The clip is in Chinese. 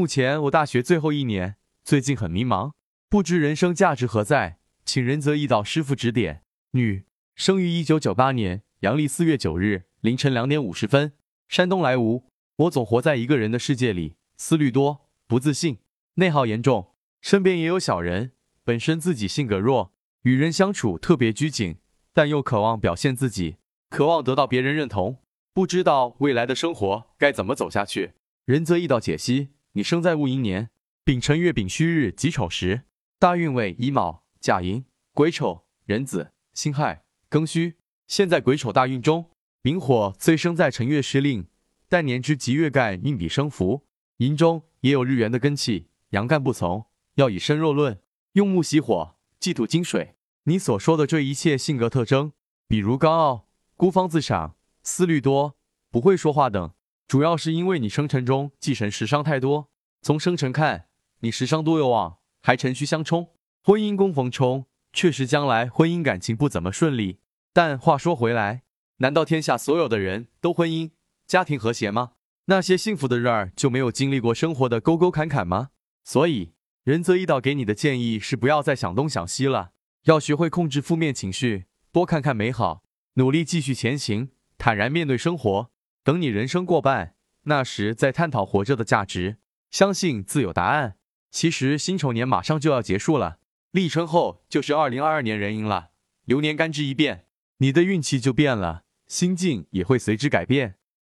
目前我大学最后一年，最近很迷茫，不知人生价值何在，请仁泽一道师傅指点。女，生于一九九八年阳历四月九日凌晨两点五十分，山东莱芜。我总活在一个人的世界里，思虑多，不自信，内耗严重，身边也有小人。本身自己性格弱，与人相处特别拘谨，但又渴望表现自己，渴望得到别人认同，不知道未来的生活该怎么走下去。仁泽易道解析：你生在戊寅年，丙辰月丙戌日己丑时，大运为乙卯、甲寅、癸丑、壬子、辛亥、庚戌。现在癸丑大运中，丙火虽生在辰月失令，但年之吉月干运比生福，寅中也有日元的根气，阳干不从，要以身弱论。用木喜火，忌土金水。你所说的这一切性格特征，比如高傲、孤芳自赏、思虑多、不会说话等，主要是因为你生辰中忌神食伤太多。从生辰看，你食伤多有旺，还辰戌相冲，婚姻宫逢冲，确实将来婚姻感情不怎么顺利。但话说回来，难道天下所有的人都婚姻家庭和谐吗？那些幸福的人儿就没有经历过生活的沟沟坎坎吗？所以。仁泽一道给你的建议是，不要再想东想西了，要学会控制负面情绪，多看看美好，努力继续前行，坦然面对生活。等你人生过半，那时再探讨活着的价值，相信自有答案。其实辛丑年马上就要结束了，立春后就是二零二二年壬寅了，流年干支一变，你的运气就变了，心境也会随之改变。